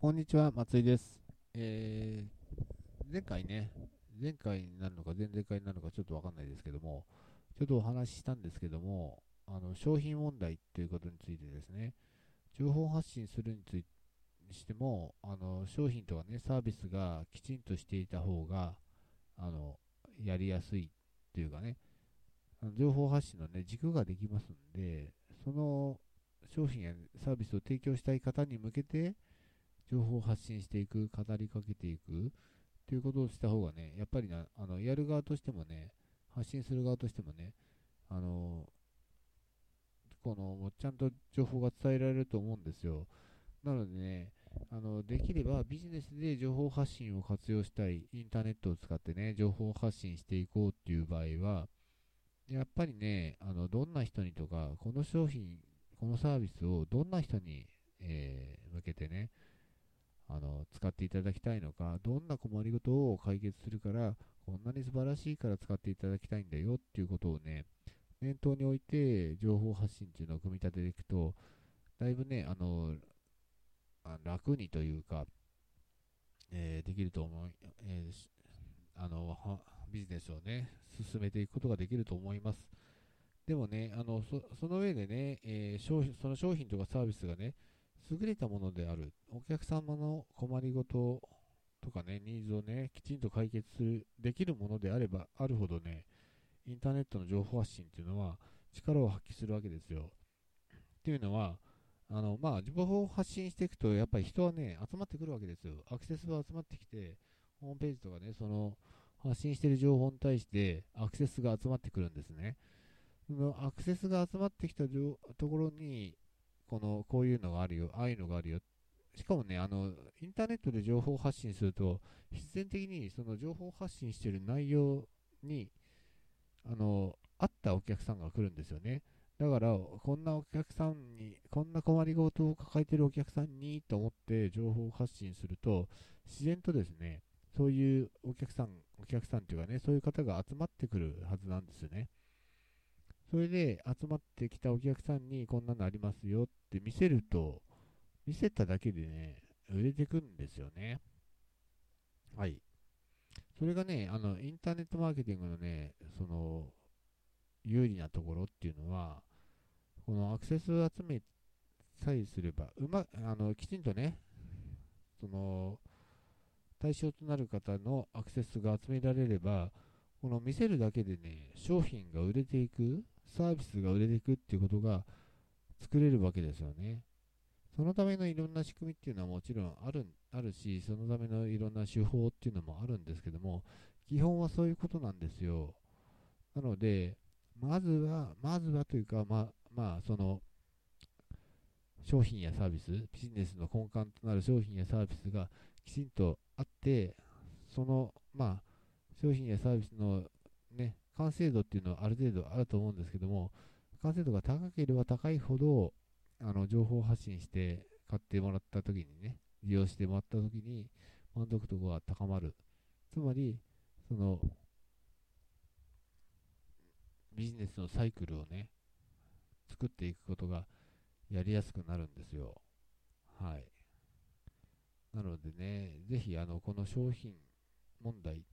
こんにちは、松井です。えー、前回ね、前回になるのか前々回になるのかちょっとわかんないですけども、ちょっとお話ししたんですけども、あの商品問題ということについてですね、情報発信するについにしても、あの商品とかね、サービスがきちんとしていた方が、あのやりやすいっていうかね、情報発信のね、軸ができますんで、その商品やサービスを提供したい方に向けて、情報を発信していく、語りかけていくということをした方がね、やっぱりなあのやる側としてもね、発信する側としてもね、あのこのちゃんと情報が伝えられると思うんですよ。なのでね、あのできればビジネスで情報発信を活用したい、インターネットを使ってね、情報発信していこうっていう場合は、やっぱりね、あのどんな人にとか、この商品、このサービスをどんな人に、えー向けてね、あの使っていただきたいのか、どんな困りごとを解決するから、こんなに素晴らしいから使っていただきたいんだよっていうことをね、念頭に置いて情報発信っていうのを組み立てていくと、だいぶね、あの楽にというか、えーできると思い、えーあのビジネスをね、進めていくことができると思います。でもね、あのそその上でね、えー商品、その商品とかサービスがね、優れたものである、お客様の困りごととかね、ニーズをね、きちんと解決する、できるものであればあるほどね、インターネットの情報発信っていうのは力を発揮するわけですよ。っていうのは、あの、まあ、情報を発信していくと、やっぱり人はね、集まってくるわけですよ。アクセスが集まってきて、ホームページとかね、その、発信している情報に対してアクセスが集まってくるんですね。そのアクセスが集まってきたところに、この、こういうのがあるよ、ああいうのがあるよ。しかもね、あの、インターネットで情報発信すると、必然的にその情報発信してる内容に、あの、合ったお客さんが来るんですよね。だから、こんなお客さんに、こんな困りごとを抱えてるお客さんにと思って情報発信すると、自然とですね、そういうお客さん、お客さんというかね、そういう方が集まってくるはずなんですよね。それで集まってきたお客さんにこんなのありますよって見せると、見せただけでね、売れてくんですよね。はい。それがね、あの、インターネットマーケティングのね、その、有利なところっていうのは、このアクセスを集めさえすれば、うま、あの、きちんとね、その、対象となる方のアクセスが集められれば、この見せるだけでね、商品が売れていく、サービスが売れていくっていうことが作れるわけですよね。そのためのいろんな仕組みっていうのはもちろんあるあるし、そのためのいろんな手法っていうのもあるんですけども、基本はそういうことなんですよ。なので、まずは、まずはというか、ま、まあ、その、商品やサービス、ビジネスの根幹となる商品やサービスがきちんとあって、その、まあ、商品やサービスのね、完成度っていうのはある程度あると思うんですけども、完成度が高ければ高いほど、あの、情報発信して買ってもらった時にね、利用してもらった時に満足度が高まる。つまり、その、ビジネスのサイクルをね、作っていくことがやりやすくなるんですよ。はい。なのでね、ぜひ、あの、この商品問題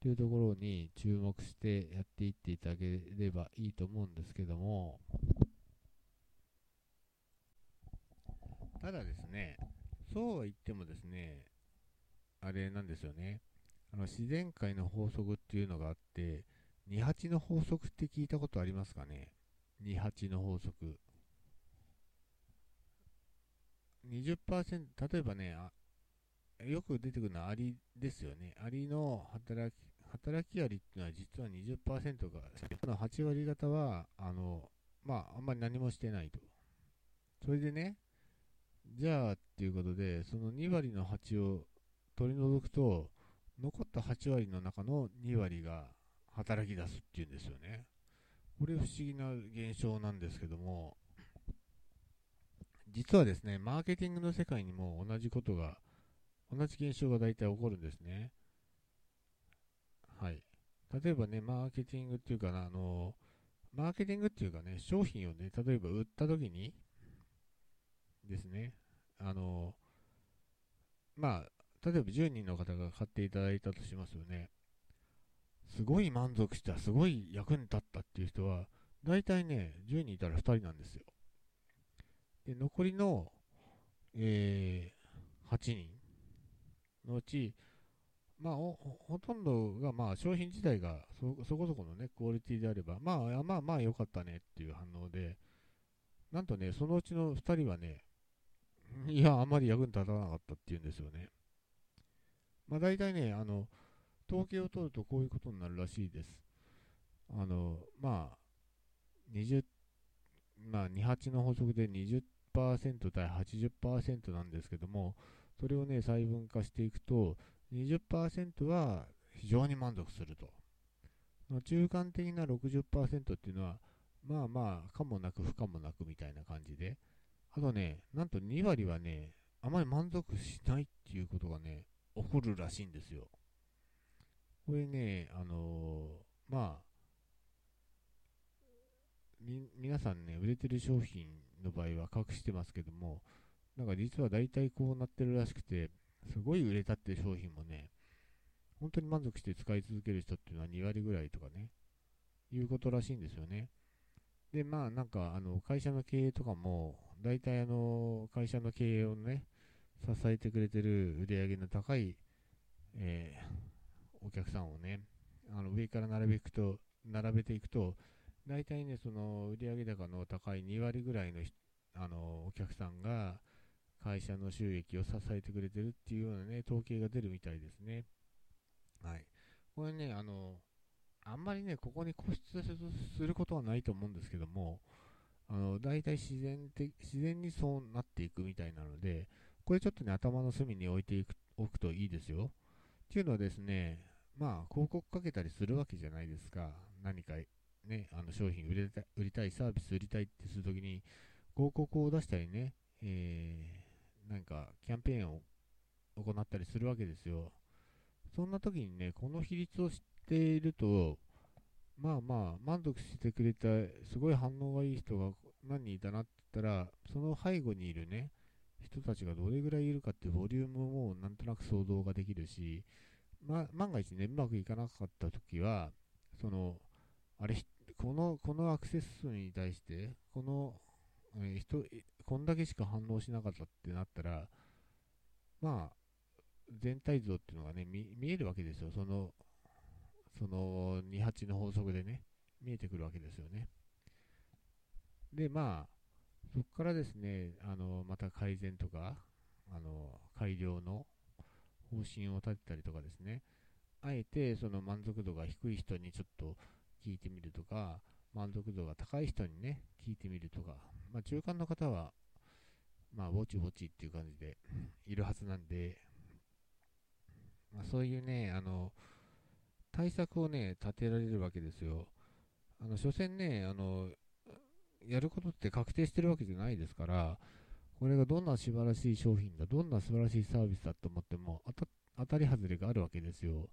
というところに注目してやっていっていただければいいと思うんですけども、ただですね、そうは言ってもですね、あれなんですよね、あの自然界の法則っていうのがあって、28の法則って聞いたことありますかね ?28 の法則。20%、例えばね、よく出てくるのはアリですよね。アリの働き、働きアリっていうのは実は20%が、その8割方は、あの、まあ、あんまり何もしてないと。それでね、じゃあっていうことで、その2割の8を取り除くと、残った8割の中の2割が働き出すっていうんですよね。これ不思議な現象なんですけども、実はですね、マーケティングの世界にも同じことが、同じ現象が大体起こるんですね。はい。例えばね、マーケティングっていうかな、あの、マーケティングっていうかね、商品をね、例えば売った時にですね、あの、まあ、例えば10人の方が買っていただいたとしますよね。すごい満足した、すごい役に立ったっていう人は、大体ね、10人いたら2人なんですよ。で、残りの、えー、8人のうち、まあ、ほとんどが、まあ、商品自体がそそこそこのね、クオリティであれば、まあ、まあ、まあ、良かったねっていう反応で、なんとね、そのうちの2人はね、いや、あんまり役に立たなかったっていうんですよね。まあ、大体ね、あの、統計を取るとこういうことになるらしいです。あの、まあ、20、まあ、28の法則で20%対80%なんですけども、それをね、細分化していくと、20%は非常に満足すると。中間的な60%っていうのは、まあまあ、かもなく不可もなくみたいな感じで、あとね、なんと2割はね、あまり満足しないっていうことがね、起こるらしいんですよ。これね、あのー、まあ、皆さんね、売れてる商品の場合は隠してますけども、なんか実は大体こうなってるらしくて、すごい売れたっていう商品もね、本当に満足して使い続ける人っていうのは2割ぐらいとかね、いうことらしいんですよね。で、まあなんか、あの、会社の経営とかも、大体あの、会社の経営をね、支えてくれてる売り上げの高い、えー、お客さんをね、あの上から並べくと、並べていくと、大体ね、その売上高の高い2割ぐらいのあのお客さんが会社の収益を支えてくれてるっていうようなね、統計が出るみたいですね。はい。これね、あの、あんまりね、ここに固執することはないと思うんですけども、あの、大体自然的、自然にそうなっていくみたいなので、これちょっとね、頭の隅に置いていくおくといいですよ。っていうのはですね、まあ、広告かけたりするわけじゃないですか。何か、ね、あの商品売れた売りたい、サービス売りたいってするときに、広告を出したりね、え、なんか、キャンペーンを行ったりするわけですよ。そんな時にね、この比率を知っていると、まあまあ、満足してくれた、すごい反応がいい人が何人いたなって言ったら、その背後にいるね、人たちがどれぐらいいるかってボリュームもなんとなく想像ができるし、ま、万が一ね、うまくいかなかった時は、その、あれ、この、このアクセス数に対して、この、え、人、こんだけしか反応しなかったってなったら、まあ、全体像っていうのがね、見えるわけですよ。その、その28の法則でね、見えてくるわけですよね。で、まあ、そこからですね、あの、また改善とか、あの、改良の方針を立てたりとかですね、あえてその満足度が低い人にちょっと聞いてみるとか、満足度が高い人にね、聞いてみるとか、まあ、中間の方は、まあ、ぼちぼちっていう感じでいるはずなんで、まあ、そういうね、あの、対策をね、立てられるわけですよ。あの、所詮ね、あの、やることって確定してるわけじゃないですから、これがどんな素晴らしい商品だ、どんな素晴らしいサービスだと思っても当たり外れがあるわけですよ。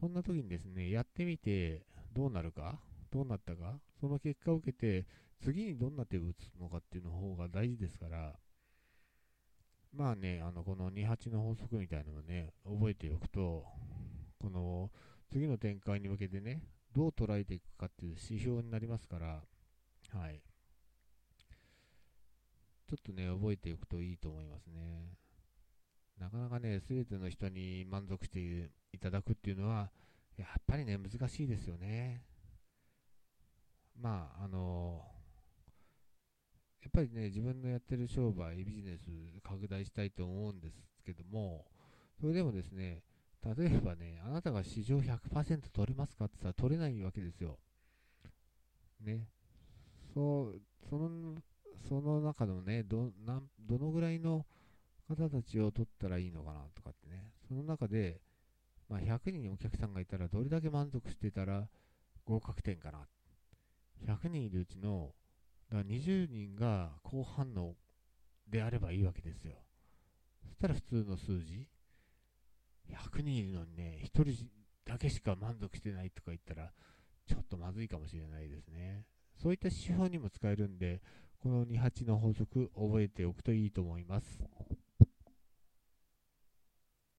そんな時にですね、やってみてどうなるか、どうなったか、その結果を受けて、次にどんな手を打つのかっていうの方が大事ですから、まあね、あの、この28の法則みたいなのをね、覚えておくと、この次の展開に向けてね、どう捉えていくかっていう指標になりますから、はい。ちょっとね、覚えておくといいと思いますね。なかなかね、すべての人に満足していただくっていうのは、やっぱりね、難しいですよね。まあ、あのやっぱりね、自分のやってる商売、ビジネス拡大したいと思うんですけども、それでもですね、例えばね、あなたが市場100%取れますかって言ったら取れないわけですよ。ね。そう、その、その中のね、ど、などのぐらいの方たちを取ったらいいのかなとかってね、その中で、まあ、100人お客さんがいたらどれだけ満足してたら合格点かな。100人いるうちのだ20人が高反応であればいいわけですよ。そしたら普通の数字、100人いるのにね、1人だけしか満足してないとか言ったら、ちょっとまずいかもしれないですね。そういった指標にも使えるんで、この28の法則覚えておくといいと思います。